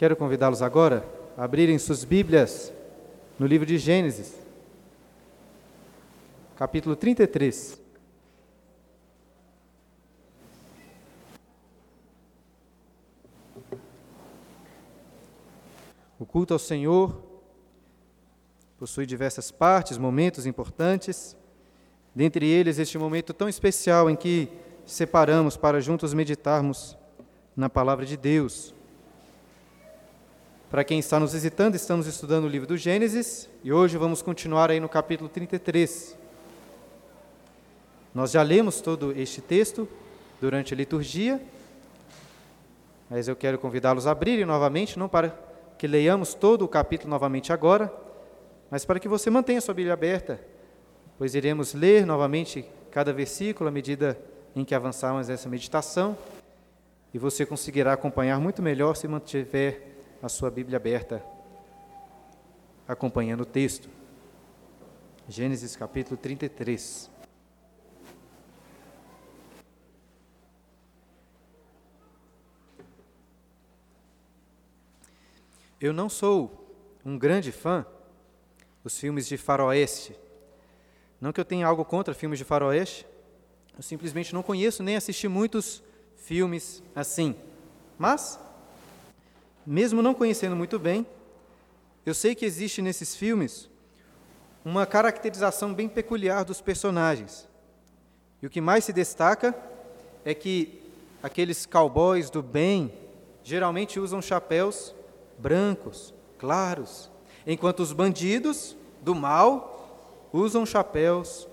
Quero convidá-los agora a abrirem suas Bíblias no livro de Gênesis, capítulo 33. O culto ao Senhor possui diversas partes, momentos importantes. Dentre eles, este momento tão especial em que separamos para juntos meditarmos na palavra de Deus. Para quem está nos visitando, estamos estudando o livro do Gênesis e hoje vamos continuar aí no capítulo 33. Nós já lemos todo este texto durante a liturgia, mas eu quero convidá-los a abrirem novamente, não para que leiamos todo o capítulo novamente agora, mas para que você mantenha sua Bíblia aberta, pois iremos ler novamente cada versículo à medida em que avançarmos essa meditação, e você conseguirá acompanhar muito melhor se mantiver a sua Bíblia aberta, acompanhando o texto. Gênesis capítulo 33. Eu não sou um grande fã dos filmes de faroeste. Não que eu tenha algo contra filmes de faroeste, eu simplesmente não conheço nem assisti muitos filmes assim. Mas mesmo não conhecendo muito bem, eu sei que existe nesses filmes uma caracterização bem peculiar dos personagens. E o que mais se destaca é que aqueles cowboys do bem geralmente usam chapéus brancos, claros, enquanto os bandidos do mal usam chapéus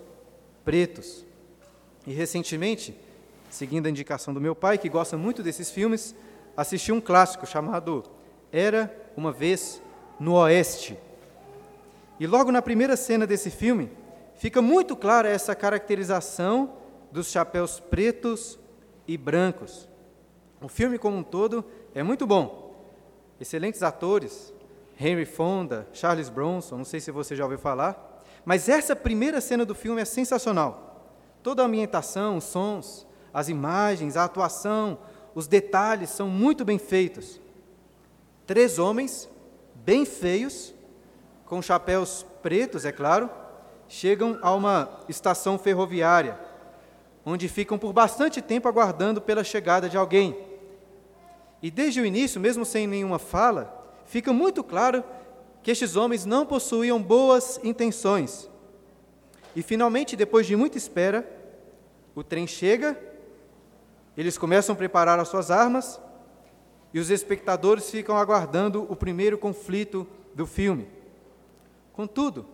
pretos. E recentemente, seguindo a indicação do meu pai, que gosta muito desses filmes, assisti um clássico chamado Era uma Vez no Oeste. E logo na primeira cena desse filme, fica muito clara essa caracterização dos chapéus pretos e brancos. O filme como um todo é muito bom. Excelentes atores, Henry Fonda, Charles Bronson, não sei se você já ouviu falar, mas essa primeira cena do filme é sensacional. Toda a ambientação, os sons, as imagens, a atuação, os detalhes são muito bem feitos. Três homens, bem feios, com chapéus pretos, é claro, chegam a uma estação ferroviária, onde ficam por bastante tempo aguardando pela chegada de alguém. E desde o início, mesmo sem nenhuma fala, fica muito claro que estes homens não possuíam boas intenções. E finalmente, depois de muita espera, o trem chega eles começam a preparar as suas armas e os espectadores ficam aguardando o primeiro conflito do filme. Contudo,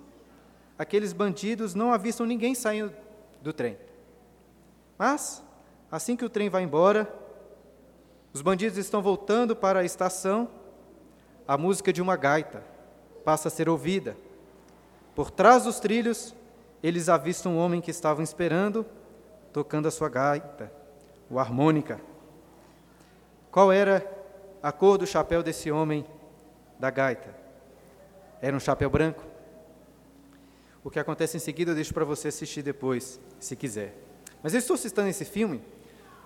aqueles bandidos não avistam ninguém saindo do trem. Mas, assim que o trem vai embora, os bandidos estão voltando para a estação, a música de uma gaita passa a ser ouvida. Por trás dos trilhos, eles avistam um homem que estavam esperando, tocando a sua gaita o harmônica. Qual era a cor do chapéu desse homem da gaita? Era um chapéu branco? O que acontece em seguida eu deixo para você assistir depois, se quiser. Mas eu estou citando esse filme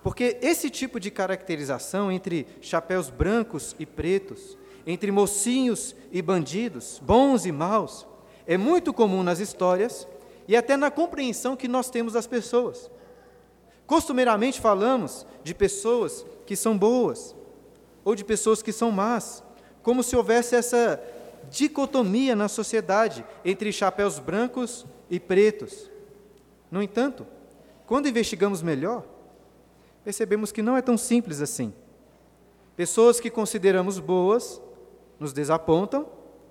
porque esse tipo de caracterização entre chapéus brancos e pretos, entre mocinhos e bandidos, bons e maus, é muito comum nas histórias e até na compreensão que nós temos das pessoas. Costumeiramente falamos de pessoas que são boas ou de pessoas que são más, como se houvesse essa dicotomia na sociedade entre chapéus brancos e pretos. No entanto, quando investigamos melhor, percebemos que não é tão simples assim. Pessoas que consideramos boas nos desapontam,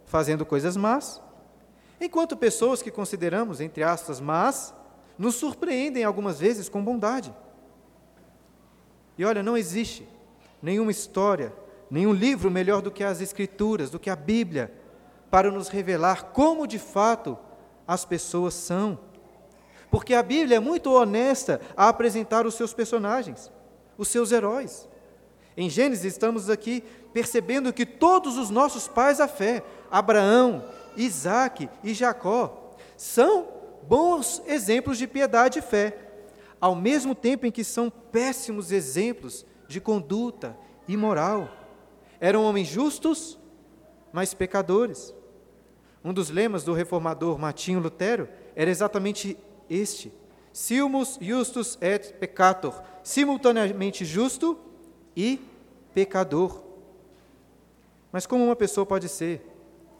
fazendo coisas más, enquanto pessoas que consideramos, entre aspas, más, nos surpreendem algumas vezes com bondade. E olha, não existe nenhuma história, nenhum livro melhor do que as Escrituras, do que a Bíblia, para nos revelar como de fato as pessoas são. Porque a Bíblia é muito honesta a apresentar os seus personagens, os seus heróis. Em Gênesis estamos aqui percebendo que todos os nossos pais da fé, Abraão, Isaac e Jacó, são bons exemplos de piedade e fé, ao mesmo tempo em que são péssimos exemplos de conduta imoral. Eram homens justos, mas pecadores. Um dos lemas do reformador Martinho Lutero era exatamente este: Silmus justus et peccator, simultaneamente justo e pecador. Mas como uma pessoa pode ser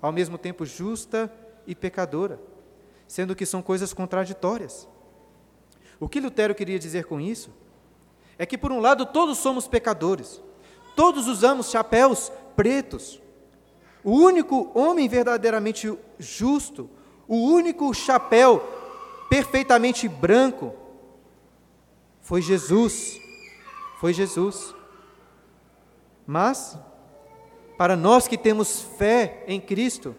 ao mesmo tempo justa e pecadora, sendo que são coisas contraditórias? O que Lutero queria dizer com isso é que, por um lado, todos somos pecadores, todos usamos chapéus pretos. O único homem verdadeiramente justo, o único chapéu perfeitamente branco, foi Jesus. Foi Jesus. Mas, para nós que temos fé em Cristo,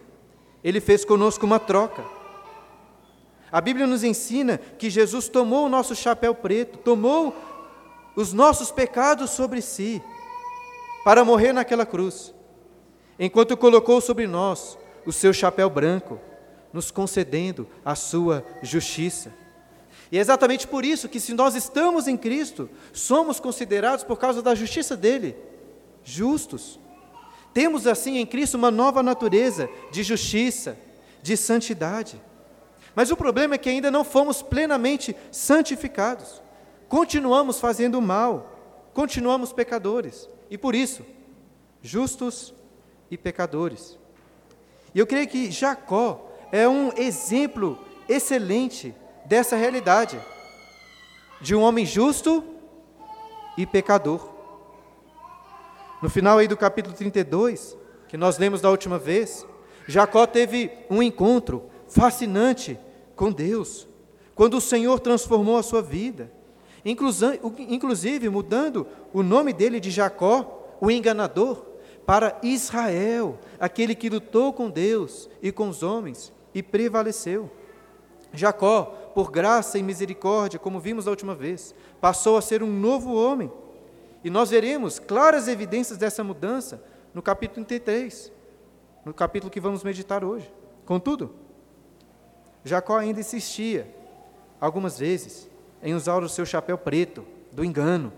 Ele fez conosco uma troca. A Bíblia nos ensina que Jesus tomou o nosso chapéu preto, tomou os nossos pecados sobre si, para morrer naquela cruz, enquanto colocou sobre nós o seu chapéu branco, nos concedendo a sua justiça. E é exatamente por isso que, se nós estamos em Cristo, somos considerados, por causa da justiça dele, justos. Temos assim em Cristo uma nova natureza de justiça, de santidade. Mas o problema é que ainda não fomos plenamente santificados. Continuamos fazendo mal, continuamos pecadores. E por isso, justos e pecadores. E eu creio que Jacó é um exemplo excelente dessa realidade, de um homem justo e pecador. No final aí do capítulo 32, que nós lemos da última vez, Jacó teve um encontro fascinante com Deus, quando o Senhor transformou a sua vida, inclusive mudando o nome dele de Jacó, o enganador, para Israel, aquele que lutou com Deus e com os homens e prevaleceu. Jacó, por graça e misericórdia, como vimos a última vez, passou a ser um novo homem. E nós veremos claras evidências dessa mudança no capítulo 33, no capítulo que vamos meditar hoje. Contudo, Jacó ainda insistia, algumas vezes, em usar o seu chapéu preto, do engano.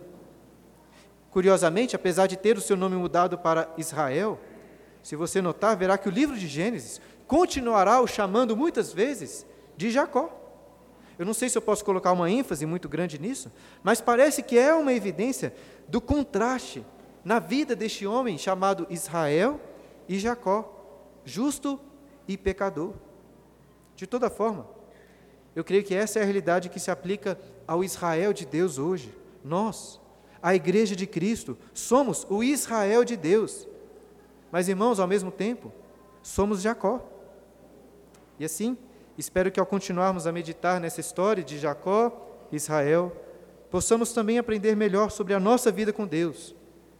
Curiosamente, apesar de ter o seu nome mudado para Israel, se você notar, verá que o livro de Gênesis continuará o chamando muitas vezes de Jacó. Eu não sei se eu posso colocar uma ênfase muito grande nisso, mas parece que é uma evidência do contraste na vida deste homem chamado Israel e Jacó, justo e pecador. De toda forma, eu creio que essa é a realidade que se aplica ao Israel de Deus hoje. Nós, a igreja de Cristo, somos o Israel de Deus. Mas, irmãos, ao mesmo tempo, somos Jacó. E assim, espero que ao continuarmos a meditar nessa história de Jacó e Israel, possamos também aprender melhor sobre a nossa vida com Deus,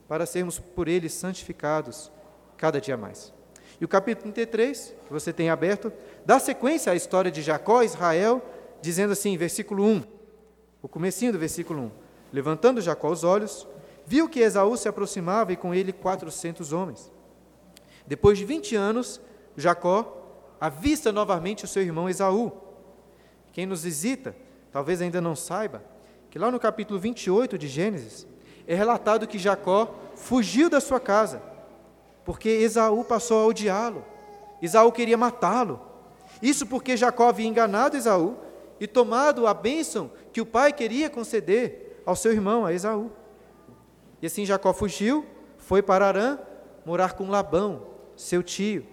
para sermos por Ele santificados cada dia mais. E o capítulo 33, que você tem aberto, dá sequência à história de Jacó e Israel, dizendo assim, versículo 1, o comecinho do versículo 1. Levantando Jacó os olhos, viu que Esaú se aproximava e com ele quatrocentos homens. Depois de vinte anos, Jacó avista novamente o seu irmão Esaú. Quem nos visita, talvez ainda não saiba, que lá no capítulo 28 de Gênesis, é relatado que Jacó fugiu da sua casa, porque Esaú passou a odiá-lo. Esaú queria matá-lo. Isso porque Jacó havia enganado Esaú e tomado a bênção que o pai queria conceder ao seu irmão, a Esaú. E assim Jacó fugiu, foi para Arã morar com Labão, seu tio.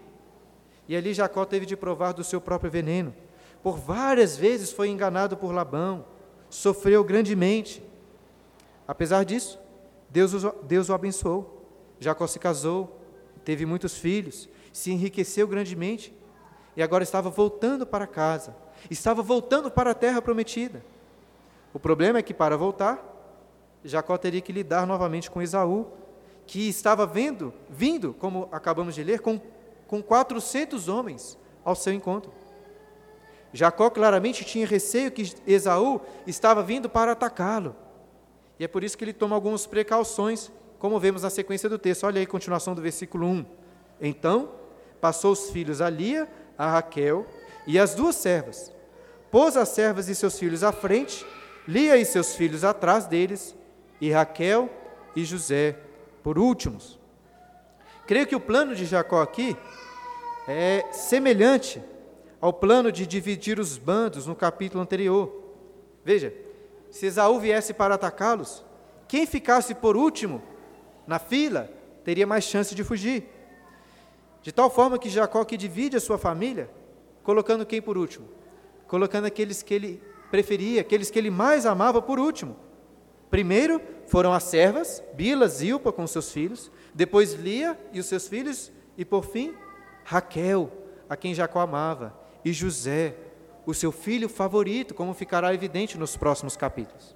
E ali Jacó teve de provar do seu próprio veneno. Por várias vezes foi enganado por Labão, sofreu grandemente. Apesar disso, Deus, Deus o abençoou. Jacó se casou, teve muitos filhos, se enriqueceu grandemente e agora estava voltando para casa, estava voltando para a terra prometida. O problema é que para voltar, Jacó teria que lidar novamente com Esaú, que estava vendo, vindo, como acabamos de ler, com com 400 homens ao seu encontro. Jacó claramente tinha receio que Esaú estava vindo para atacá-lo. E é por isso que ele toma algumas precauções, como vemos na sequência do texto. Olha aí continuação do versículo 1. Então, passou os filhos a Lia, a Raquel e as duas servas. Pôs as servas e seus filhos à frente, Lia e seus filhos atrás deles, e Raquel e José por últimos. Creio que o plano de Jacó aqui é semelhante ao plano de dividir os bandos no capítulo anterior. Veja, se Esaú viesse para atacá-los, quem ficasse por último na fila teria mais chance de fugir. De tal forma que Jacó que divide a sua família, colocando quem por último? Colocando aqueles que ele preferia, aqueles que ele mais amava por último. Primeiro foram as servas, Bila, Zilpa com seus filhos, depois Lia e os seus filhos, e por fim, Raquel, a quem Jacó amava, e José, o seu filho favorito, como ficará evidente nos próximos capítulos.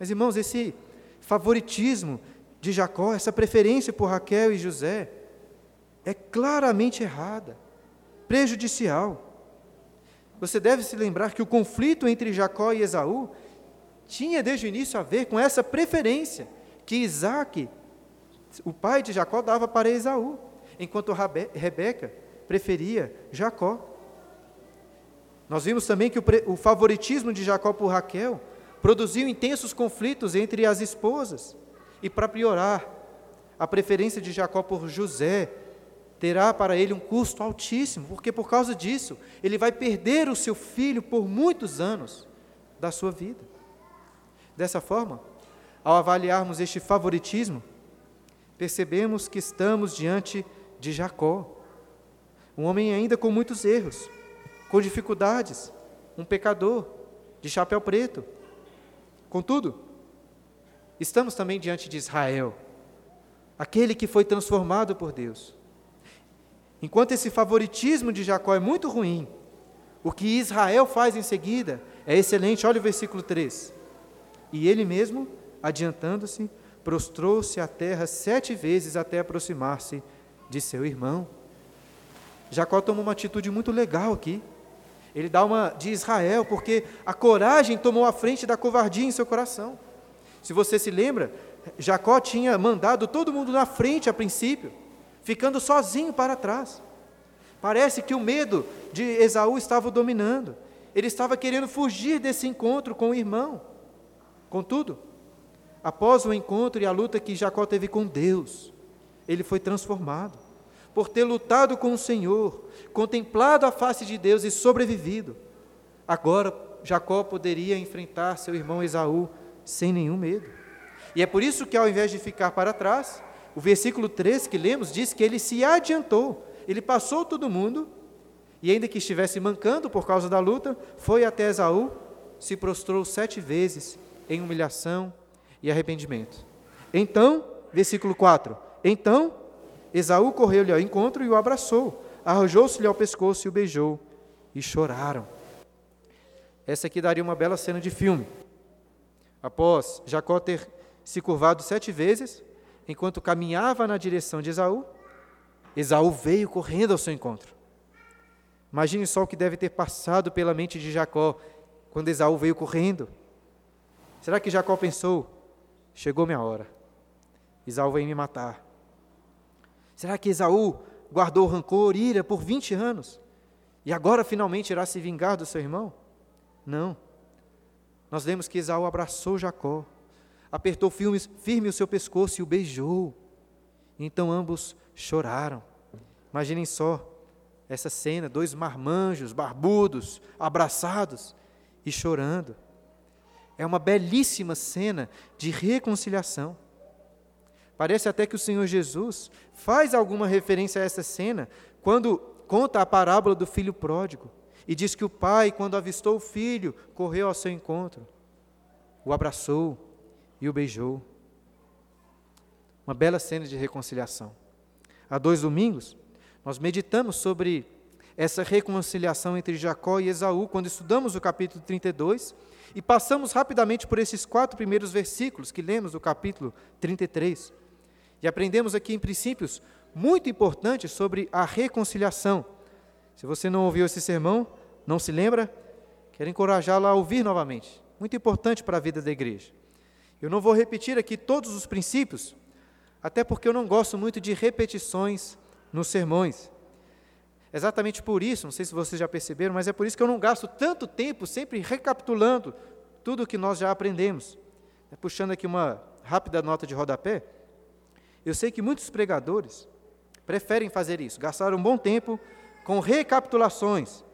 Mas irmãos, esse favoritismo de Jacó, essa preferência por Raquel e José, é claramente errada, prejudicial. Você deve se lembrar que o conflito entre Jacó e Esaú tinha desde o início a ver com essa preferência que Isaac, o pai de Jacó, dava para Esaú, enquanto Rebeca preferia Jacó. Nós vimos também que o, favoritismo de Jacó por Raquel produziu intensos conflitos entre as esposas. E para piorar, a preferência de Jacó por José terá para ele um custo altíssimo, porque por causa disso, ele vai perder o seu filho por muitos anos da sua vida. Dessa forma, ao avaliarmos este favoritismo, percebemos que estamos diante de Jacó, um homem ainda com muitos erros, com dificuldades, um pecador, de chapéu preto. Contudo, estamos também diante de Israel, aquele que foi transformado por Deus. Enquanto esse favoritismo de Jacó é muito ruim, o que Israel faz em seguida é excelente. Olha o versículo 3. E ele mesmo, adiantando-se, prostrou-se à terra sete vezes até aproximar-se de seu irmão. Jacó toma uma atitude muito legal aqui. Ele dá uma de Israel, porque a coragem tomou a frente da covardia em seu coração. Se você se lembra, Jacó tinha mandado todo mundo na frente a princípio, ficando sozinho para trás. Parece que o medo de Esaú estava o dominando. Ele estava querendo fugir desse encontro com o irmão. Contudo, após o encontro e a luta que Jacó teve com Deus, ele foi transformado por ter lutado com o Senhor, contemplado a face de Deus e sobrevivido. Agora Jacó poderia enfrentar seu irmão Esaú sem nenhum medo. E é por isso que, ao invés de ficar para trás, o versículo 3 que lemos diz que ele se adiantou, ele passou todo mundo, e ainda que estivesse mancando por causa da luta, foi até Esaú, se prostrou sete vezes em humilhação e arrependimento. Então, versículo 4: Então Esaú correu-lhe ao encontro e o abraçou, arrojou-se-lhe ao pescoço e o beijou, e choraram. Essa aqui daria uma bela cena de filme. Após Jacó ter se curvado sete vezes, enquanto caminhava na direção de Esaú, Esaú veio correndo ao seu encontro. Imagine só o que deve ter passado pela mente de Jacó quando Esaú veio correndo. Será que Jacó pensou: chegou minha hora, Esaú vai me matar. Será que Esaú guardou rancor, ira por 20 anos e agora finalmente irá se vingar do seu irmão? Não. Nós lemos que Esaú abraçou Jacó, apertou firme, o seu pescoço e o beijou. Então ambos choraram. Imaginem só essa cena: dois marmanjos barbudos, abraçados e chorando. É uma belíssima cena de reconciliação. Parece até que o Senhor Jesus faz alguma referência a essa cena quando conta a parábola do filho pródigo e diz que o pai, quando avistou o filho, correu ao seu encontro, o abraçou e o beijou. Uma bela cena de reconciliação. Há dois domingos, nós meditamos sobre essa reconciliação entre Jacó e Esaú, quando estudamos o capítulo 32, e passamos rapidamente por esses quatro primeiros versículos que lemos do capítulo 33. E aprendemos aqui em princípios muito importantes sobre a reconciliação. Se você não ouviu esse sermão, não se lembra, quero encorajá-lo a ouvir novamente. Muito importante para a vida da igreja. Eu não vou repetir aqui todos os princípios, até porque eu não gosto muito de repetições nos sermões. Exatamente por isso, não sei se vocês já perceberam, mas é por isso que eu não gasto tanto tempo sempre recapitulando tudo o que nós já aprendemos. Puxando aqui uma rápida nota de rodapé, eu sei que muitos pregadores preferem fazer isso, gastar um bom tempo com recapitulações,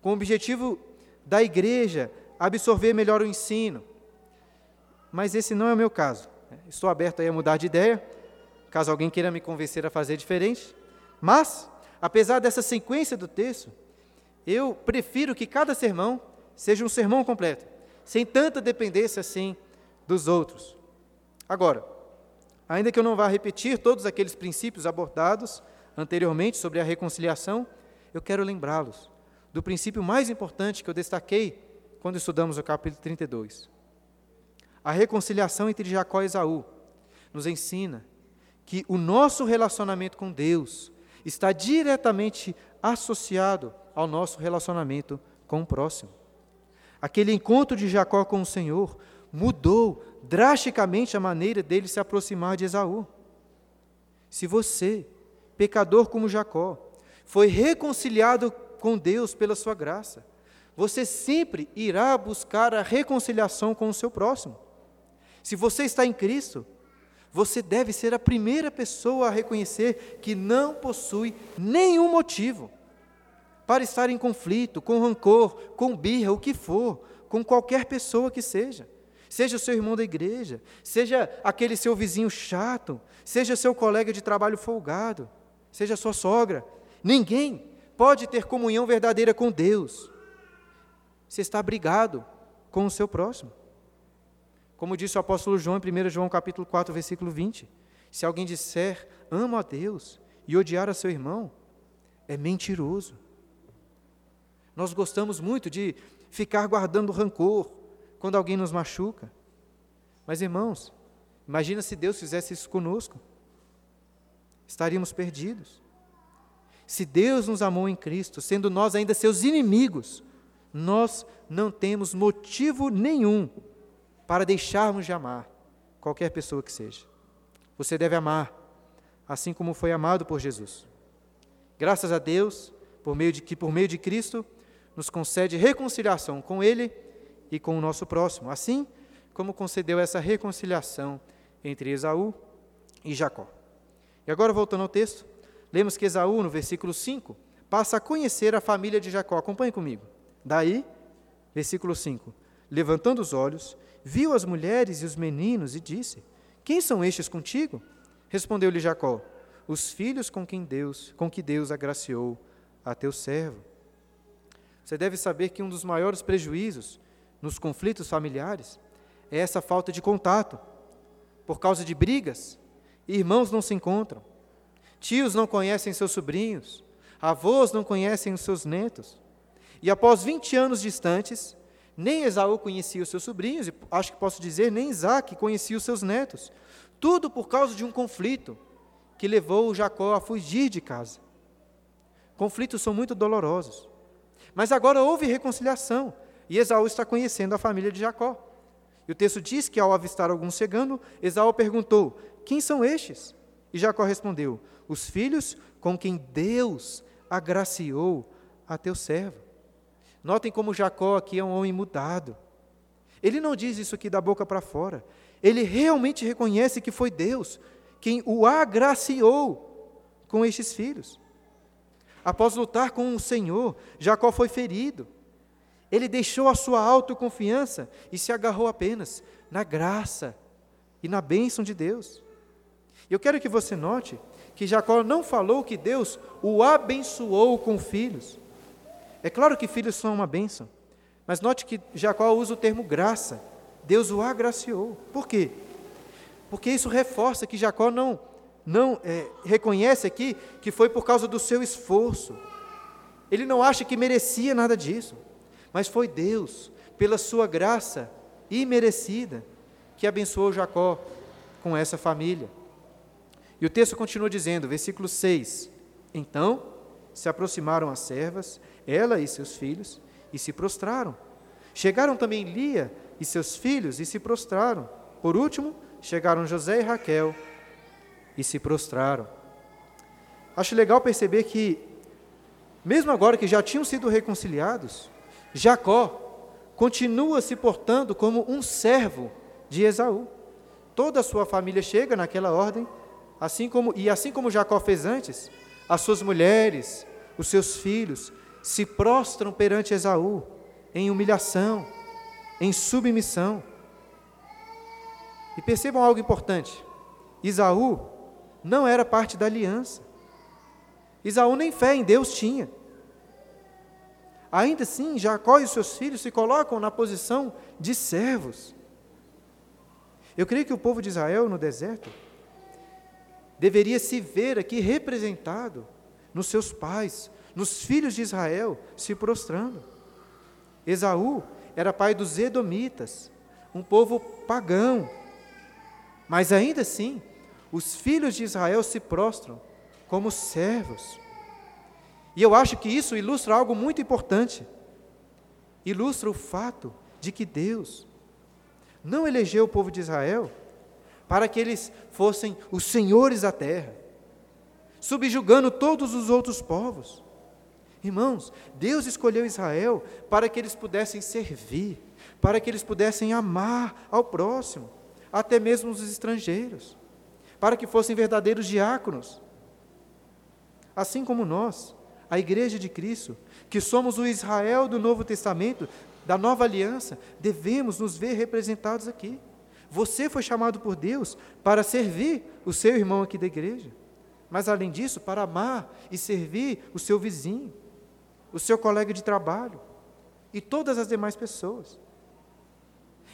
com o objetivo da igreja absorver melhor o ensino. Mas esse não é o meu caso. Estou aberto a mudar de ideia, caso alguém queira me convencer a fazer diferente. Mas, apesar dessa sequência do texto, eu prefiro que cada sermão seja um sermão completo, sem tanta dependência assim dos outros. Agora, ainda que eu não vá repetir todos aqueles princípios abordados anteriormente sobre a reconciliação, eu quero lembrá-los do princípio mais importante que eu destaquei quando estudamos o capítulo 32. A reconciliação entre Jacó e Esaú nos ensina que o nosso relacionamento com Deus está diretamente associado ao nosso relacionamento com o próximo. Aquele encontro de Jacó com o Senhor mudou drasticamente a maneira dele se aproximar de Esaú. Se você, pecador como Jacó, foi reconciliado com Deus pela sua graça, você sempre irá buscar a reconciliação com o seu próximo. Se você está em Cristo, você deve ser a primeira pessoa a reconhecer que não possui nenhum motivo para estar em conflito, com rancor, com birra, o que for, com qualquer pessoa que seja. Seja o seu irmão da igreja, seja aquele seu vizinho chato, seja seu colega de trabalho folgado, seja sua sogra. Ninguém pode ter comunhão verdadeira com Deus se está brigado com o seu próximo. Como disse o apóstolo João em 1 João capítulo 4, versículo 20, se alguém disser amo a Deus e odiar a seu irmão, é mentiroso. Nós gostamos muito de ficar guardando rancor quando alguém nos machuca. Mas, irmãos, imagina se Deus fizesse isso conosco. Estaríamos perdidos. Se Deus nos amou em Cristo, sendo nós ainda seus inimigos, nós não temos motivo nenhum para deixarmos de amar qualquer pessoa que seja. Você deve amar, assim como foi amado por Jesus. Graças a Deus, por meio de que por meio de Cristo nos concede reconciliação com Ele e com o nosso próximo, assim como concedeu essa reconciliação entre Esaú e Jacó. E agora, voltando ao texto, lemos que Esaú, no versículo 5, passa a conhecer a família de Jacó. Acompanhe comigo. Daí, versículo 5: Levantando os olhos, viu as mulheres e os meninos e disse: Quem são estes contigo? Respondeu-lhe Jacó: Os filhos com quem Deus, com que Deus agraciou a teu servo. Você deve saber que um dos maiores prejuízos nos conflitos familiares é essa falta de contato. Por causa de brigas, irmãos não se encontram, tios não conhecem seus sobrinhos, avós não conhecem os seus netos. E após 20 anos distantes, nem Esaú conhecia os seus sobrinhos, e acho que posso dizer, nem Isaac conhecia os seus netos. Tudo por causa de um conflito que levou Jacó a fugir de casa. Conflitos são muito dolorosos. Mas agora houve reconciliação e Esaú está conhecendo a família de Jacó. E o texto diz que ao avistar alguns chegando, Esaú perguntou: Quem são estes? E Jacó respondeu: Os filhos com quem Deus agraciou a teu servo. Notem como Jacó aqui é um homem mudado. Ele não diz isso aqui da boca para fora. Ele realmente reconhece que foi Deus quem o agraciou com estes filhos. Após lutar com o Senhor, Jacó foi ferido. Ele deixou a sua autoconfiança e se agarrou apenas na graça e na bênção de Deus. Eu quero que você note que Jacó não falou que Deus o abençoou com filhos. É claro que filhos são uma bênção, mas note que Jacó usa o termo graça. Deus o agraciou. Por quê? Porque isso reforça que Jacó não não é, reconhece aqui que foi por causa do seu esforço. Ele não acha que merecia nada disso, mas foi Deus, pela sua graça imerecida, que abençoou Jacó com essa família. E o texto continua dizendo, versículo 6: Então se aproximaram as servas, ela e seus filhos, e se prostraram. Chegaram também Lia e seus filhos e se prostraram. Por último, chegaram José e Raquel e se prostraram. Acho legal perceber que, mesmo agora que já tinham sido reconciliados, Jacó continua se portando como um servo de Esaú. Toda a sua família chega naquela ordem assim como e assim como Jacó fez antes, as suas mulheres, os seus filhos se prostram perante Esaú em humilhação, em submissão. E percebam algo importante: Isaú não era parte da aliança. Isaú nem fé em Deus tinha. Ainda assim, Jacó e seus filhos se colocam na posição de servos. Eu creio que o povo de Israel no deserto deveria se ver aqui representado nos seus pais, nos filhos de Israel se prostrando. Esaú era pai dos Edomitas, um povo pagão. Mas ainda assim, os filhos de Israel se prostram como servos. E eu acho que isso ilustra algo muito importante. Ilustra o fato de que Deus não elegeu o povo de Israel para que eles fossem os senhores da terra, subjugando todos os outros povos. Irmãos, Deus escolheu Israel para que eles pudessem servir, para que eles pudessem amar ao próximo, até mesmo os estrangeiros, para que fossem verdadeiros diáconos. Assim como nós, a Igreja de Cristo, que somos o Israel do Novo Testamento, da nova aliança, devemos nos ver representados aqui. Você foi chamado por Deus para servir o seu irmão aqui da igreja, mas além disso, para amar e servir o seu vizinho, o seu colega de trabalho e todas as demais pessoas.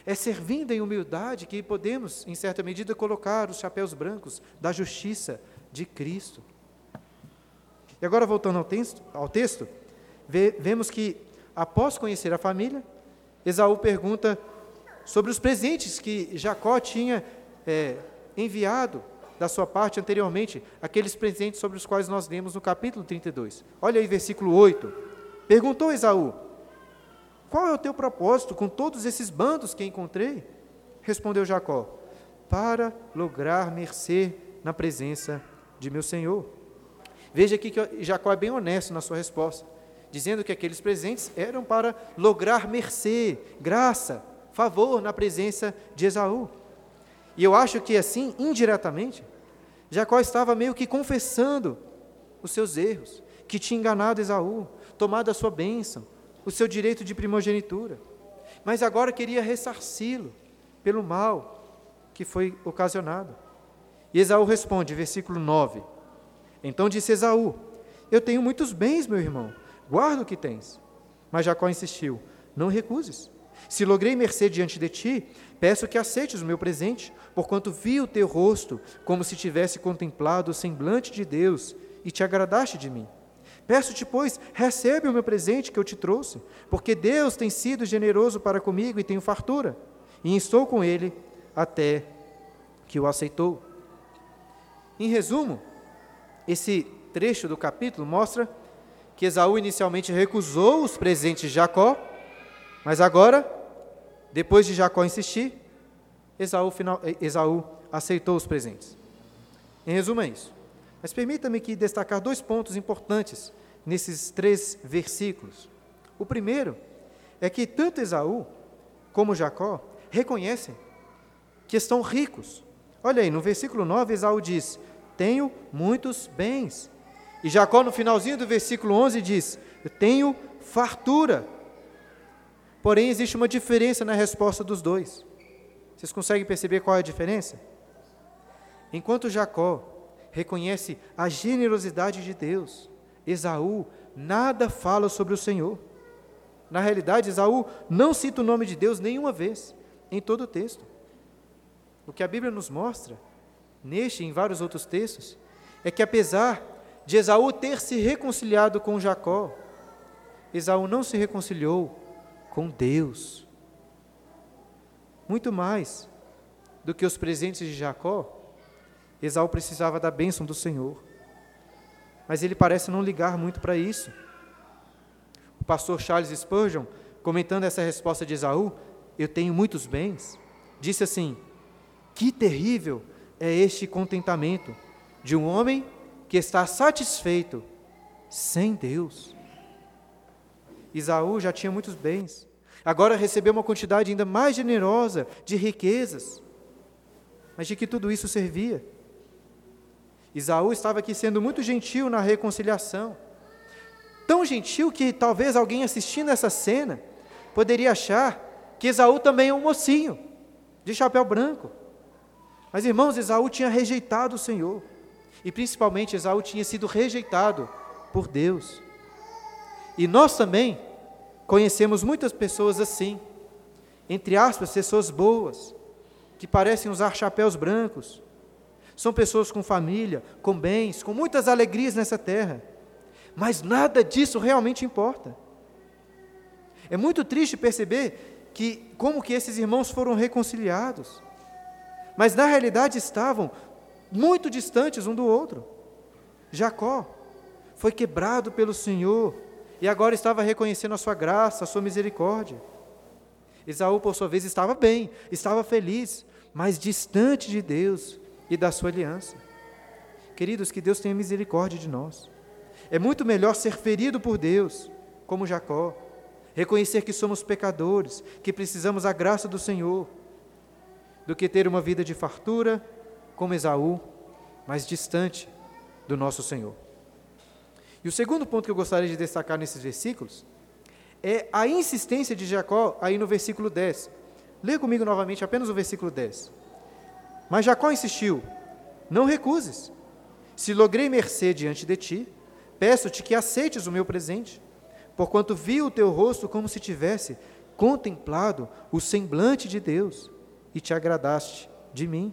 É servindo em humildade que podemos, em certa medida, colocar os chapéus brancos da justiça de Cristo. E agora, voltando ao texto, ao texto vemos que, após conhecer a família, Esaú pergunta sobre os presentes que Jacó tinha é, enviado da sua parte anteriormente, aqueles presentes sobre os quais nós lemos no capítulo 32. Olha aí, versículo 8. Perguntou Esaú: Qual é o teu propósito com todos esses bandos que encontrei? Respondeu Jacó: Para lograr mercê na presença de meu senhor. Veja aqui que Jacó é bem honesto na sua resposta, dizendo que aqueles presentes eram para lograr mercê, graça, favor na presença de Esaú. E eu acho que assim, indiretamente, Jacó estava meio que confessando os seus erros, que tinha enganado Esaú, tomado a sua bênção, o seu direito de primogenitura. Mas agora queria ressarci-lo pelo mal que foi ocasionado. E Esaú responde, versículo 9: então disse Esaú: Eu tenho muitos bens, meu irmão, guarda o que tens. Mas Jacó insistiu: Não recuses. Se logrei mercê diante de ti, peço que aceites o meu presente, porquanto vi o teu rosto, como se tivesse contemplado o semblante de Deus, e te agradaste de mim. Peço-te, pois, recebe o meu presente que eu te trouxe, porque Deus tem sido generoso para comigo e tenho fartura. E estou com ele até que o aceitou. Em resumo, esse trecho do capítulo mostra que Esaú inicialmente recusou os presentes de Jacó, mas agora, depois de Jacó insistir, Esaú, final, Esaú aceitou os presentes. Em resumo, é isso. Mas permita-me que destacar dois pontos importantes nesses três versículos. O primeiro é que tanto Esaú como Jacó reconhecem que estão ricos. Olha aí, no versículo 9, Esaú diz: tenho muitos bens. E Jacó, no finalzinho do versículo 11, diz: tenho fartura. Porém, existe uma diferença na resposta dos dois. Vocês conseguem perceber qual é a diferença? Enquanto Jacó reconhece a generosidade de Deus, Esaú nada fala sobre o Senhor. Na realidade, Esaú não cita o nome de Deus nenhuma vez em todo o texto. O que a Bíblia nos mostra neste e em vários outros textos, é que apesar de Esaú ter se reconciliado com Jacó, Esaú não se reconciliou com Deus. Muito mais do que os presentes de Jacó, Esaú precisava da bênção do Senhor. Mas ele parece não ligar muito para isso. O pastor Charles Spurgeon, comentando essa resposta de Esaú, eu tenho muitos bens, disse assim: Que terrível é este contentamento de um homem que está satisfeito sem Deus. Isaú já tinha muitos bens, agora recebeu uma quantidade ainda mais generosa de riquezas. Mas de que tudo isso servia? Isaú estava aqui sendo muito gentil na reconciliação. Tão gentil que talvez alguém assistindo essa cena poderia achar que Esaú também é um mocinho, de chapéu branco. Mas irmãos, Esaú tinha rejeitado o Senhor. E principalmente Esaú tinha sido rejeitado por Deus. E nós também conhecemos muitas pessoas assim, entre aspas, pessoas boas, que parecem usar chapéus brancos. São pessoas com família, com bens, com muitas alegrias nessa terra. Mas nada disso realmente importa. É muito triste perceber que como que esses irmãos foram reconciliados. Mas na realidade estavam muito distantes um do outro. Jacó foi quebrado pelo Senhor e agora estava reconhecendo a sua graça, a sua misericórdia. Esaú, por sua vez, estava bem, estava feliz, mas distante de Deus e da sua aliança. Queridos, que Deus tenha misericórdia de nós. É muito melhor ser ferido por Deus, como Jacó, reconhecer que somos pecadores, que precisamos da graça do Senhor, do que ter uma vida de fartura, como Esaú, mas distante do nosso Senhor. E o segundo ponto que eu gostaria de destacar nesses versículos é a insistência de Jacó aí no versículo 10. Leia comigo novamente apenas o versículo 10. Mas Jacó insistiu: Não recuses. Se logrei mercê diante de ti, peço-te que aceites o meu presente, porquanto vi o teu rosto como se tivesse contemplado o semblante de Deus e te agradaste de mim.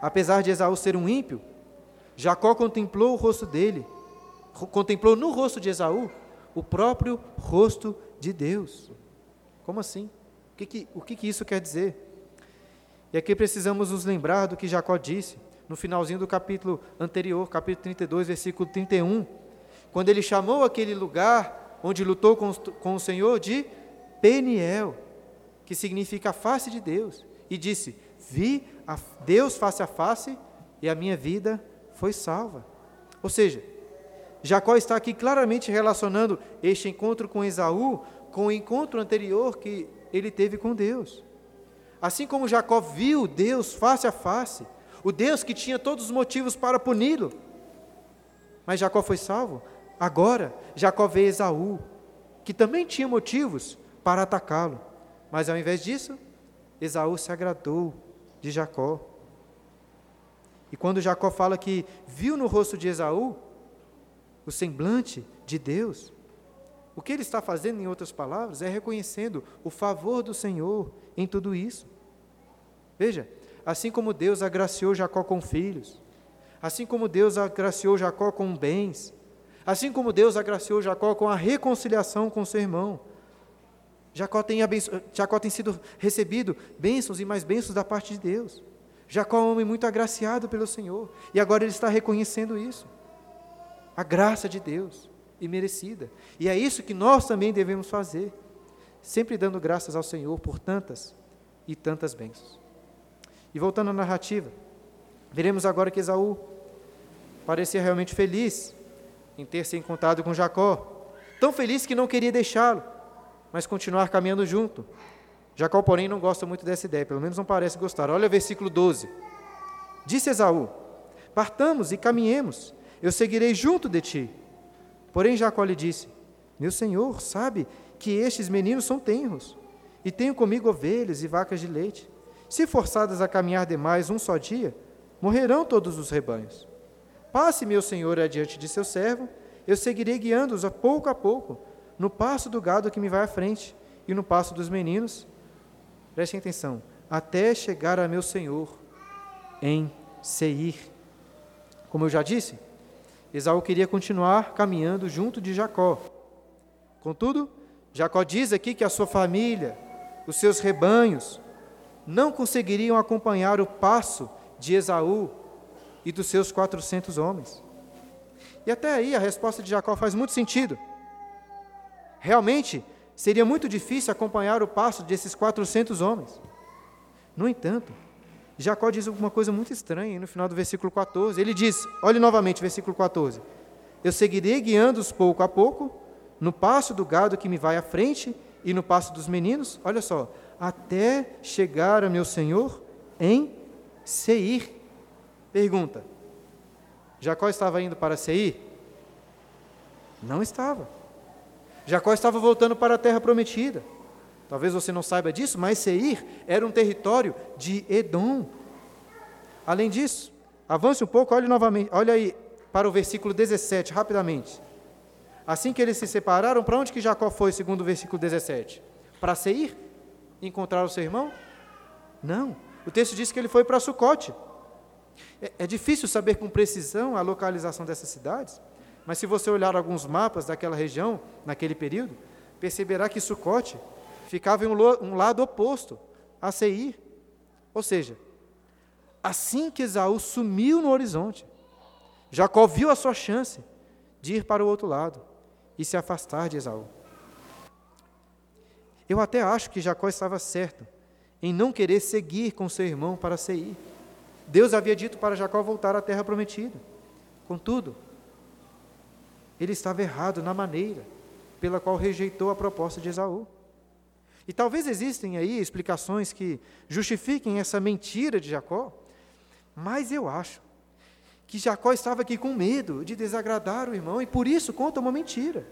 Apesar de Esaú ser um ímpio, Jacó contemplou o rosto dele, contemplou no rosto de Esaú o próprio rosto de Deus. Como assim? O que, que o que, que isso quer dizer? E aqui precisamos nos lembrar do que Jacó disse no finalzinho do capítulo anterior, capítulo 32, versículo 31, quando ele chamou aquele lugar onde lutou com, com o Senhor de Peniel, que significa a face de Deus, e disse: Vi a Deus face a face e a minha vida foi salva. Ou seja, Jacó está aqui claramente relacionando este encontro com Esaú com o encontro anterior que ele teve com Deus. Assim como Jacó viu Deus face a face, o Deus que tinha todos os motivos para puni-lo, mas Jacó foi salvo. Agora, Jacó vê Esaú, que também tinha motivos para atacá-lo, mas ao invés disso, Esaú se agradou de Jacó. E quando Jacó fala que viu no rosto de Esaú o semblante de Deus, o que ele está fazendo, em outras palavras, é reconhecendo o favor do Senhor em tudo isso. Veja, assim como Deus agraciou Jacó com filhos, assim como Deus agraciou Jacó com bens, assim como Deus agraciou Jacó com a reconciliação com seu irmão, Jacó tem, Jacó tem sido recebido bênçãos e mais bênçãos da parte de Deus. Jacó é um homem muito agraciado pelo Senhor. E agora ele está reconhecendo isso. A graça de Deus, imerecida. E é isso que nós também devemos fazer. Sempre dando graças ao Senhor por tantas e tantas bênçãos. E voltando à narrativa, veremos agora que Esaú parecia realmente feliz em ter se encontrado com Jacó. Tão feliz que não queria deixá-lo mas continuar caminhando junto. Jacó, porém, não gosta muito dessa ideia, pelo menos não parece gostar. Olha o versículo 12. Disse Esaú: Partamos e caminhemos, eu seguirei junto de ti. Porém, Jacó lhe disse: Meu senhor sabe que estes meninos são tenros, e tenho comigo ovelhas e vacas de leite. Se forçadas a caminhar demais um só dia, morrerão todos os rebanhos. Passe, meu senhor, adiante de seu servo, eu seguirei guiando-os a pouco a pouco no passo do gado que me vai à frente, e no passo dos meninos, prestem atenção, até chegar a meu Senhor em Seir. Como eu já disse, Esaú queria continuar caminhando junto de Jacó. Contudo, Jacó diz aqui que a sua família, os seus rebanhos, não conseguiriam acompanhar o passo de Esaú e dos seus 400 homens. E até aí a resposta de Jacó faz muito sentido. Realmente, seria muito difícil acompanhar o passo desses 400 homens. No entanto, Jacó diz alguma coisa muito estranha no final do versículo 14. Ele diz: olhe novamente, versículo 14: Eu seguirei guiando-os pouco a pouco, no passo do gado que me vai à frente e no passo dos meninos, olha só, até chegar a meu senhor em Seir. Pergunta: Jacó estava indo para Seir? Não estava. Jacó estava voltando para a terra prometida. Talvez você não saiba disso, mas Seir era um território de Edom. Além disso, avance um pouco, olhe novamente, olha aí para o versículo 17, rapidamente. Assim que eles se separaram, para onde que Jacó foi, segundo o versículo 17? Para Seir? Encontrar o seu irmão? Não. O texto diz que ele foi para Sucote. É, é difícil saber com precisão a localização dessas cidades, mas se você olhar alguns mapas daquela região, naquele período, perceberá que Sucote ficava em um, lado oposto a Seir. Ou seja, assim que Esaú sumiu no horizonte, Jacó viu a sua chance de ir para o outro lado e se afastar de Esaú. Eu até acho que Jacó estava certo em não querer seguir com seu irmão para Seir. Deus havia dito para Jacó voltar à terra prometida. Contudo, ele estava errado na maneira pela qual rejeitou a proposta de Esaú. E talvez existem aí explicações que justifiquem essa mentira de Jacó, mas eu acho que Jacó estava aqui com medo de desagradar o irmão e por isso conta uma mentira.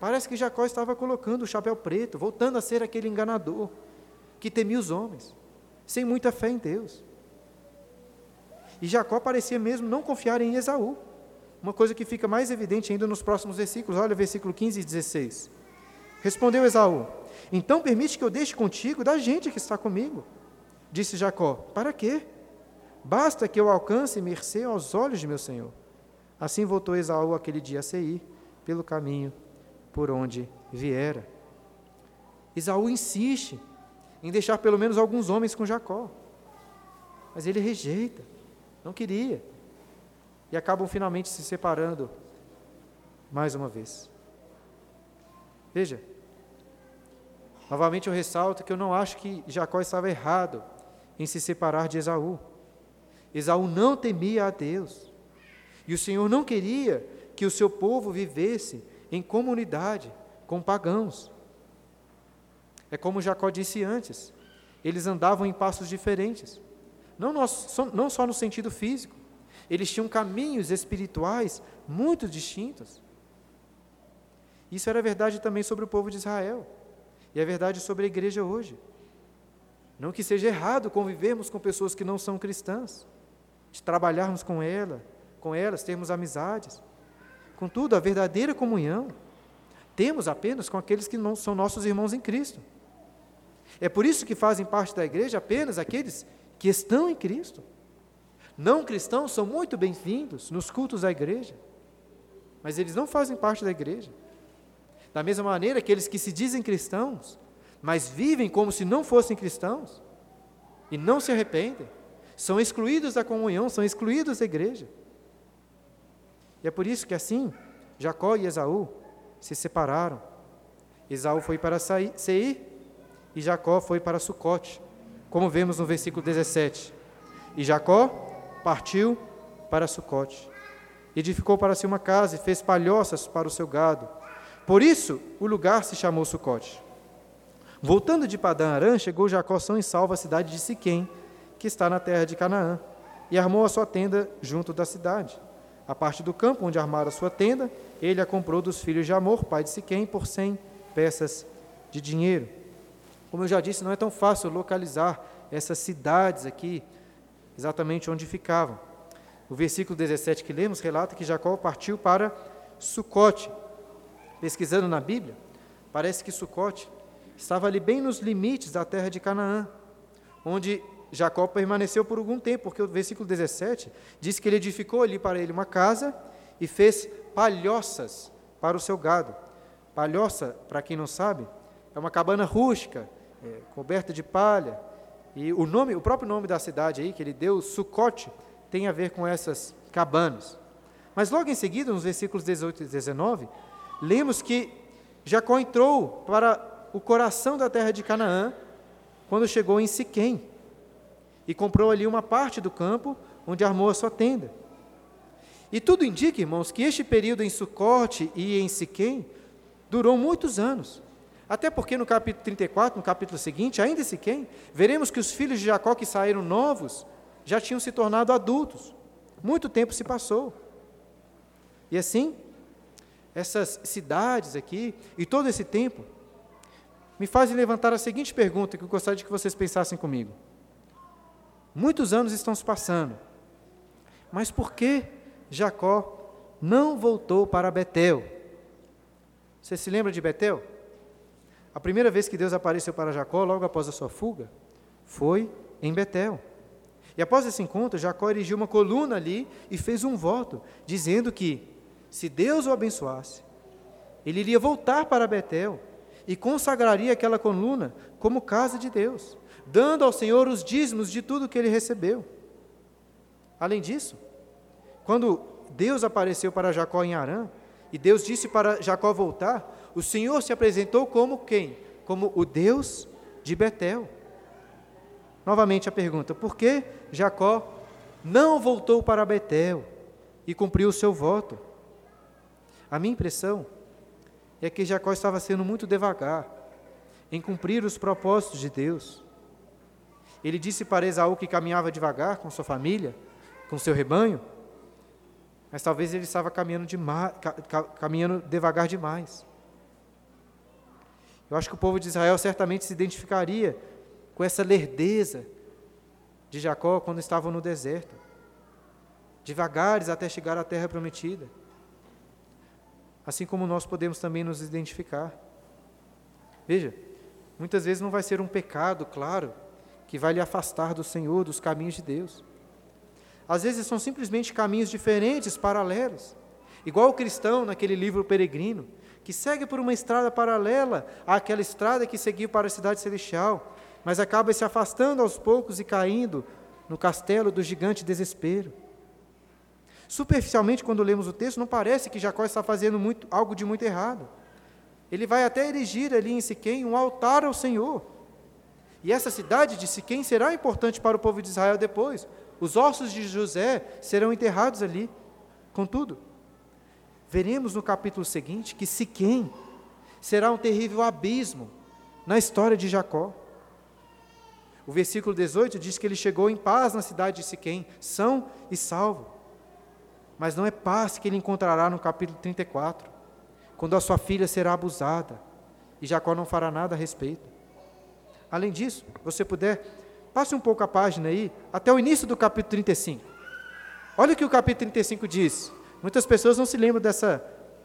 Parece que Jacó estava colocando o chapéu preto, voltando a ser aquele enganador que temia os homens, sem muita fé em Deus. E Jacó parecia mesmo não confiar em Esaú. Uma coisa que fica mais evidente ainda nos próximos versículos. Olha, versículo 15 e 16. Respondeu Esaú: Então permite que eu deixe contigo da gente que está comigo. Disse Jacó: Para quê? Basta que eu alcance mercê aos olhos de meu senhor. Assim voltou Esaú aquele dia a Seir, pelo caminho por onde viera. Esaú insiste em deixar pelo menos alguns homens com Jacó. Mas ele rejeita, não queria. E acabam finalmente se separando mais uma vez. Veja, novamente eu ressalto que eu não acho que Jacó estava errado em se separar de Esaú. Esaú não temia a Deus. E o Senhor não queria que o seu povo vivesse em comunidade com pagãos. É como Jacó disse antes, eles andavam em passos diferentes. Não, não só no sentido físico, eles tinham caminhos espirituais muito distintos. Isso era verdade também sobre o povo de Israel, e é verdade sobre a igreja hoje. Não que seja errado convivermos com pessoas que não são cristãs, de trabalharmos com ela, com elas, termos amizades. Contudo, a verdadeira comunhão temos apenas com aqueles que não são nossos irmãos em Cristo. É por isso que fazem parte da igreja apenas aqueles que estão em Cristo. Não cristãos são muito bem-vindos nos cultos da igreja, mas eles não fazem parte da igreja. Da mesma maneira, aqueles que se dizem cristãos, mas vivem como se não fossem cristãos e não se arrependem, são excluídos da comunhão, são excluídos da igreja. E é por isso que assim, Jacó e Esaú se separaram. Esaú foi para Seir e Jacó foi para Sucote, como vemos no versículo 17. E Jacó partiu para Sucote. Edificou para si uma casa e fez palhoças para o seu gado. Por isso, o lugar se chamou Sucote. Voltando de Padã Arã, chegou Jacó são e salvo à cidade de Siquém, que está na terra de Canaã, e armou a sua tenda junto da cidade. A parte do campo onde armara a sua tenda, ele a comprou dos filhos de Amor, pai de Siquém, por cem peças de dinheiro. Como eu já disse, não é tão fácil localizar essas cidades aqui, exatamente onde ficavam. O versículo 17 que lemos relata que Jacó partiu para Sucote. Pesquisando na Bíblia, parece que Sucote estava ali bem nos limites da terra de Canaã, onde Jacó permaneceu por algum tempo, porque o versículo 17 diz que ele edificou ali para ele uma casa e fez palhoças para o seu gado. Palhoça, para quem não sabe, é uma cabana rústica, é, coberta de palha, e o nome, o próprio nome da cidade aí que ele deu, Sucote, tem a ver com essas cabanas. Mas logo em seguida, nos versículos 18 e 19, lemos que Jacó entrou para o coração da terra de Canaã quando chegou em Siquém e comprou ali uma parte do campo onde armou a sua tenda. E tudo indica, irmãos, que este período em Sucote e em Siquém durou muitos anos. Até porque no capítulo 34, no capítulo seguinte, ainda se quem, veremos que os filhos de Jacó que saíram novos já tinham se tornado adultos. Muito tempo se passou. E assim, essas cidades aqui e todo esse tempo me fazem levantar a seguinte pergunta que eu gostaria de que vocês pensassem comigo. Muitos anos estão se passando, mas por que Jacó não voltou para Betel? Você se lembra de Betel? A primeira vez que Deus apareceu para Jacó, logo após a sua fuga, foi em Betel. E após esse encontro, Jacó erigiu uma coluna ali e fez um voto, dizendo que, se Deus o abençoasse, ele iria voltar para Betel e consagraria aquela coluna como casa de Deus, dando ao Senhor os dízimos de tudo que ele recebeu. Além disso, quando Deus apareceu para Jacó em Arã, e Deus disse para Jacó voltar, o Senhor se apresentou como quem? Como o Deus de Betel. Novamente a pergunta: por que Jacó não voltou para Betel e cumpriu o seu voto? A minha impressão é que Jacó estava sendo muito devagar em cumprir os propósitos de Deus. Ele disse para Esaú que caminhava devagar com sua família, com seu rebanho, mas talvez ele estava caminhando, demais, caminhando devagar demais. Eu acho que o povo de Israel certamente se identificaria com essa lerdeza de Jacó quando estavam no deserto, devagares até chegar à terra prometida. Assim como nós podemos também nos identificar. Veja, muitas vezes não vai ser um pecado, claro, que vai lhe afastar do Senhor, dos caminhos de Deus. Às vezes são simplesmente caminhos diferentes, paralelos. Igual o cristão naquele livro Peregrino, que segue por uma estrada paralela àquela estrada que seguiu para a cidade celestial, mas acaba se afastando aos poucos e caindo no castelo do gigante desespero. Superficialmente, quando lemos o texto, não parece que Jacó está fazendo muito, algo de muito errado. Ele vai até erigir ali em Siquém um altar ao Senhor. E essa cidade de Siquém será importante para o povo de Israel depois. Os ossos de José serão enterrados ali. Contudo, veremos no capítulo seguinte que Siquém será um terrível abismo na história de Jacó. O versículo 18 diz que ele chegou em paz na cidade de Siquém, são e salvo. Mas não é paz que ele encontrará no capítulo 34, quando a sua filha será abusada e Jacó não fará nada a respeito. Além disso, você puder, passe um pouco a página aí, até o início do capítulo 35. Olha o que o capítulo 35 diz. Muitas pessoas não se lembram dessa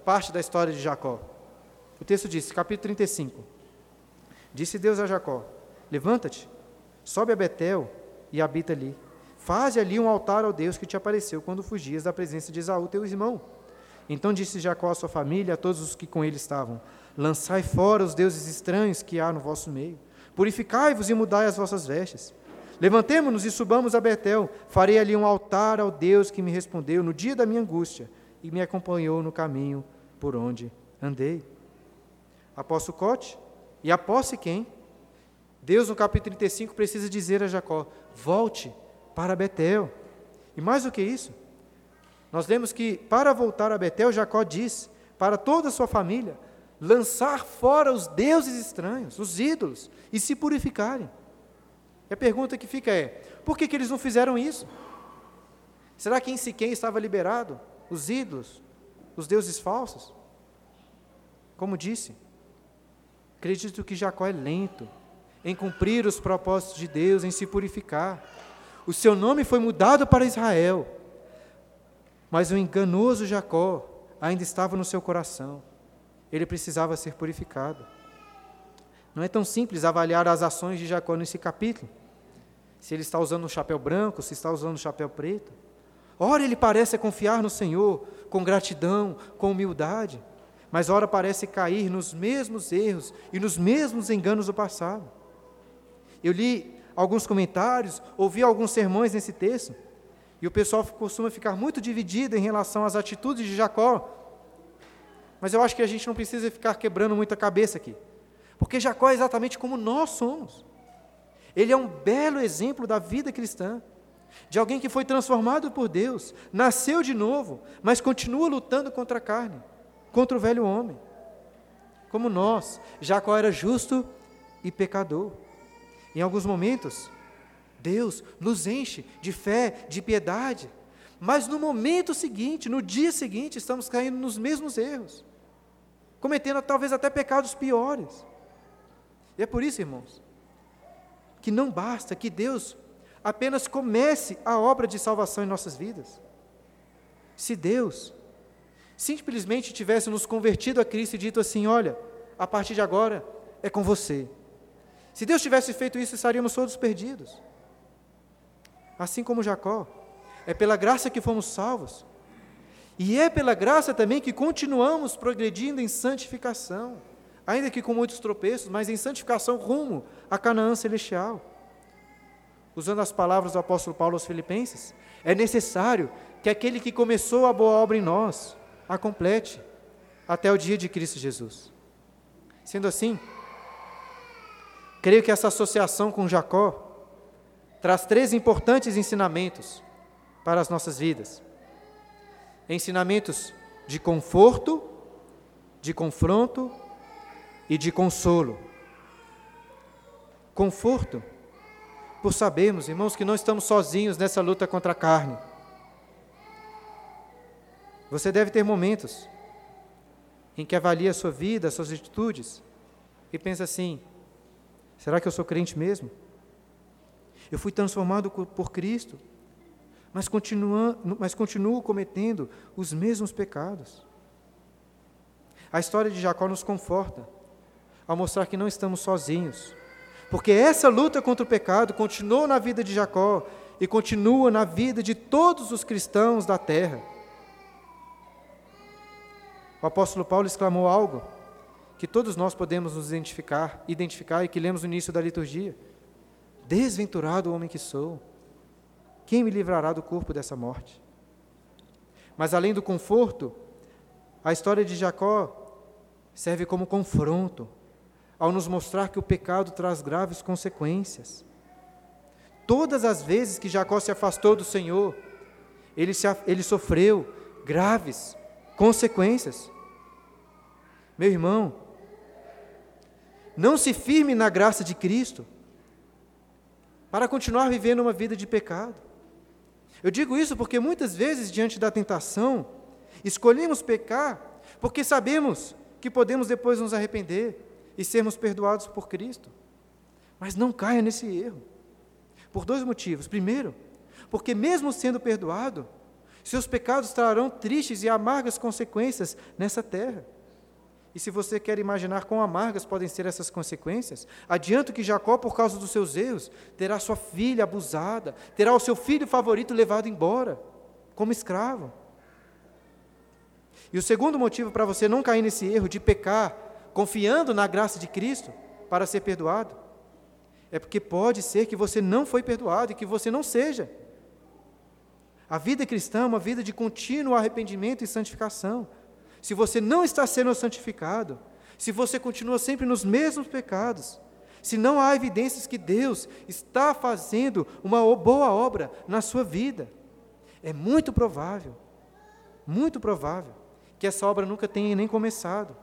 parte da história de Jacó. O texto diz, capítulo 35. Disse Deus a Jacó: Levanta-te, sobe a Betel e habita ali. Faze ali um altar ao Deus que te apareceu quando fugias da presença de Esaú, teu irmão. Então disse Jacó à sua família, a todos os que com ele estavam: Lançai fora os deuses estranhos que há no vosso meio. Purificai-vos e mudai as vossas vestes. Levantemo-nos e subamos a Betel. Farei ali um altar ao Deus que me respondeu no dia da minha angústia e me acompanhou no caminho por onde andei. Após Sucote e após quem? Deus, no capítulo 35, precisa dizer a Jacó: Volte para Betel. E mais do que isso, nós lemos que para voltar a Betel, Jacó diz para toda a sua família lançar fora os deuses estranhos, os ídolos, e se purificarem. E a pergunta que fica é: por que, que eles não fizeram isso? Será que em Siquém estava liberado os ídolos, os deuses falsos? Como disse, acredito que Jacó é lento em cumprir os propósitos de Deus, em se purificar. O seu nome foi mudado para Israel, mas o enganoso Jacó ainda estava no seu coração. Ele precisava ser purificado. Não é tão simples avaliar as ações de Jacó nesse capítulo. Se ele está usando um chapéu branco, se está usando um chapéu preto. Ora, ele parece confiar no Senhor com gratidão, com humildade, mas ora parece cair nos mesmos erros e nos mesmos enganos do passado. Eu li alguns comentários, ouvi alguns sermões nesse texto, e o pessoal costuma ficar muito dividido em relação às atitudes de Jacó. Mas eu acho que a gente não precisa ficar quebrando muita cabeça aqui, porque Jacó é exatamente como nós somos. Ele é um belo exemplo da vida cristã, de alguém que foi transformado por Deus, nasceu de novo, mas continua lutando contra a carne, contra o velho homem. Como nós, Jacó era justo e pecador. Em alguns momentos, Deus nos enche de fé, de piedade, Mas no momento seguinte, no dia seguinte, estamos caindo nos mesmos erros, cometendo talvez até pecados piores. E é por isso, irmãos, que não basta que Deus apenas comece a obra de salvação em nossas vidas. Se Deus simplesmente tivesse nos convertido a Cristo e dito assim: olha, a partir de agora é com você. Se Deus tivesse feito isso, estaríamos todos perdidos. Assim como Jacó. É pela graça que fomos salvos. E é pela graça também que continuamos progredindo em santificação, ainda que com muitos tropeços, mas em santificação rumo a Canaã celestial. Usando as palavras do apóstolo Paulo aos Filipenses, é necessário que aquele que começou a boa obra em nós a complete até o dia de Cristo Jesus. Sendo assim, creio que essa associação com Jacó traz três importantes ensinamentos para as nossas vidas: ensinamentos de conforto, de confronto e de consolo. Conforto, por sabermos, irmãos, que não estamos sozinhos nessa luta contra a carne. Você deve ter momentos em que avalia a sua vida, as suas atitudes, e pensa assim: será que eu sou crente mesmo? Eu fui transformado por Cristo, mas, mas continuo cometendo os mesmos pecados. A história de Jacó nos conforta ao mostrar que não estamos sozinhos, porque essa luta contra o pecado continuou na vida de Jacó e continua na vida de todos os cristãos da terra. O apóstolo Paulo exclamou algo que todos nós podemos nos identificar, identificar e que lemos no início da liturgia. Desventurado o homem que sou, quem me livrará do corpo dessa morte? Mas além do conforto, a história de Jacó serve como confronto ao nos mostrar que o pecado traz graves consequências. Todas as vezes que Jacó se afastou do Senhor, ele, se, ele sofreu graves consequências. Meu irmão, não se firme na graça de Cristo para continuar vivendo uma vida de pecado. Eu digo isso porque muitas vezes, diante da tentação, escolhemos pecar porque sabemos que podemos depois nos arrepender e sermos perdoados por Cristo. Mas não caia nesse erro. Por dois motivos. Primeiro, porque mesmo sendo perdoado, seus pecados trarão tristes e amargas consequências nessa terra. E se você quer imaginar quão amargas podem ser essas consequências, adianto que Jacó, por causa dos seus erros, terá sua filha abusada, terá o seu filho favorito levado embora, como escravo. E o segundo motivo para você não cair nesse erro de pecar, confiando na graça de Cristo para ser perdoado, é porque pode ser que você não foi perdoado e que você não seja. A vida cristã é uma vida de contínuo arrependimento e santificação. Se você não está sendo santificado, se você continua sempre nos mesmos pecados, se não há evidências que Deus está fazendo uma boa obra na sua vida, é muito provável, muito provável, que essa obra nunca tenha nem começado.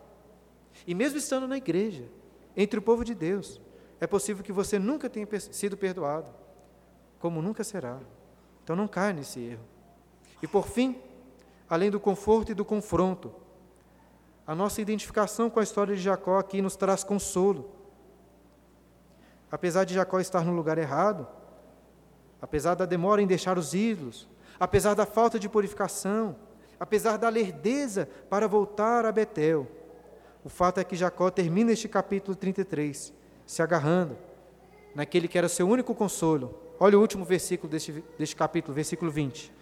E mesmo estando na igreja, entre o povo de Deus, é possível que você nunca tenha sido perdoado, como nunca será. Então não caia nesse erro. E por fim, além do conforto e do confronto, a nossa identificação com a história de Jacó aqui nos traz consolo. Apesar de Jacó estar no lugar errado, apesar da demora em deixar os ídolos, apesar da falta de purificação, apesar da lerdeza para voltar a Betel, o fato é que Jacó termina este capítulo 33 se agarrando naquele que era seu único consolo, Olha o último versículo deste, deste capítulo, versículo 20.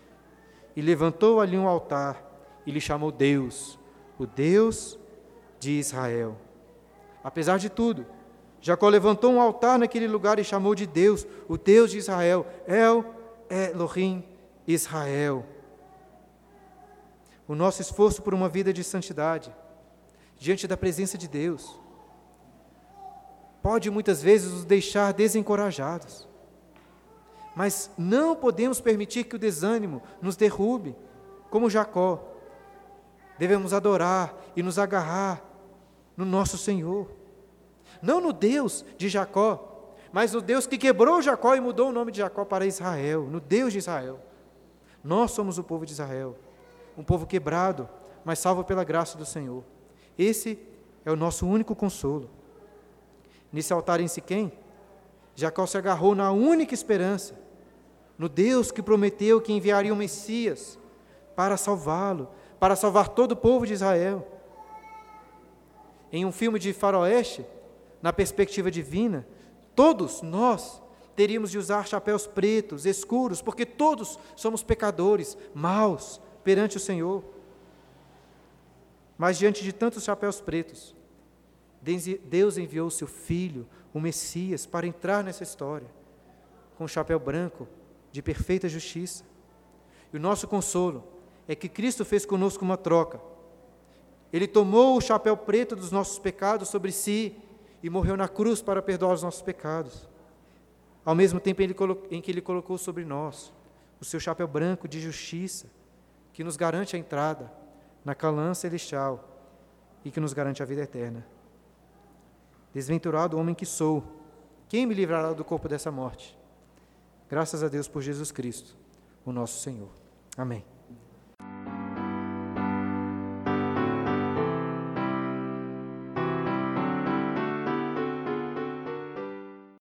E levantou ali um altar e lhe chamou Deus, o Deus de Israel. Apesar de tudo, Jacó levantou um altar naquele lugar e chamou de Deus, o Deus de Israel, El Elohim Israel. O nosso esforço por uma vida de santidade, diante da presença de Deus, pode muitas vezes nos deixar desencorajados. Mas não podemos permitir que o desânimo nos derrube, como Jacó. Devemos adorar e nos agarrar no nosso Senhor. Não no Deus de Jacó, mas no Deus que quebrou Jacó e mudou o nome de Jacó para Israel, no Deus de Israel. Nós somos o povo de Israel, um povo quebrado, mas salvo pela graça do Senhor. Esse é o nosso único consolo. Nesse altar em Siquém, Jacó se agarrou na única esperança, no Deus que prometeu que enviaria o Messias para salvá-lo, para salvar todo o povo de Israel. Em um filme de faroeste, na perspectiva divina, todos nós teríamos de usar chapéus pretos, escuros, porque todos somos pecadores, maus perante o Senhor. Mas diante de tantos chapéus pretos, Deus enviou o seu filho, o Messias, para entrar nessa história, com o chapéu branco de perfeita justiça. E o nosso consolo é que Cristo fez conosco uma troca. Ele tomou o chapéu preto dos nossos pecados sobre si e morreu na cruz para perdoar os nossos pecados. Ao mesmo tempo em que ele colocou sobre nós o seu chapéu branco de justiça, que nos garante a entrada na Calã celestial e que nos garante a vida eterna. Desventurado homem que sou, quem me livrará do corpo dessa morte? Graças a Deus por Jesus Cristo, o nosso Senhor. Amém.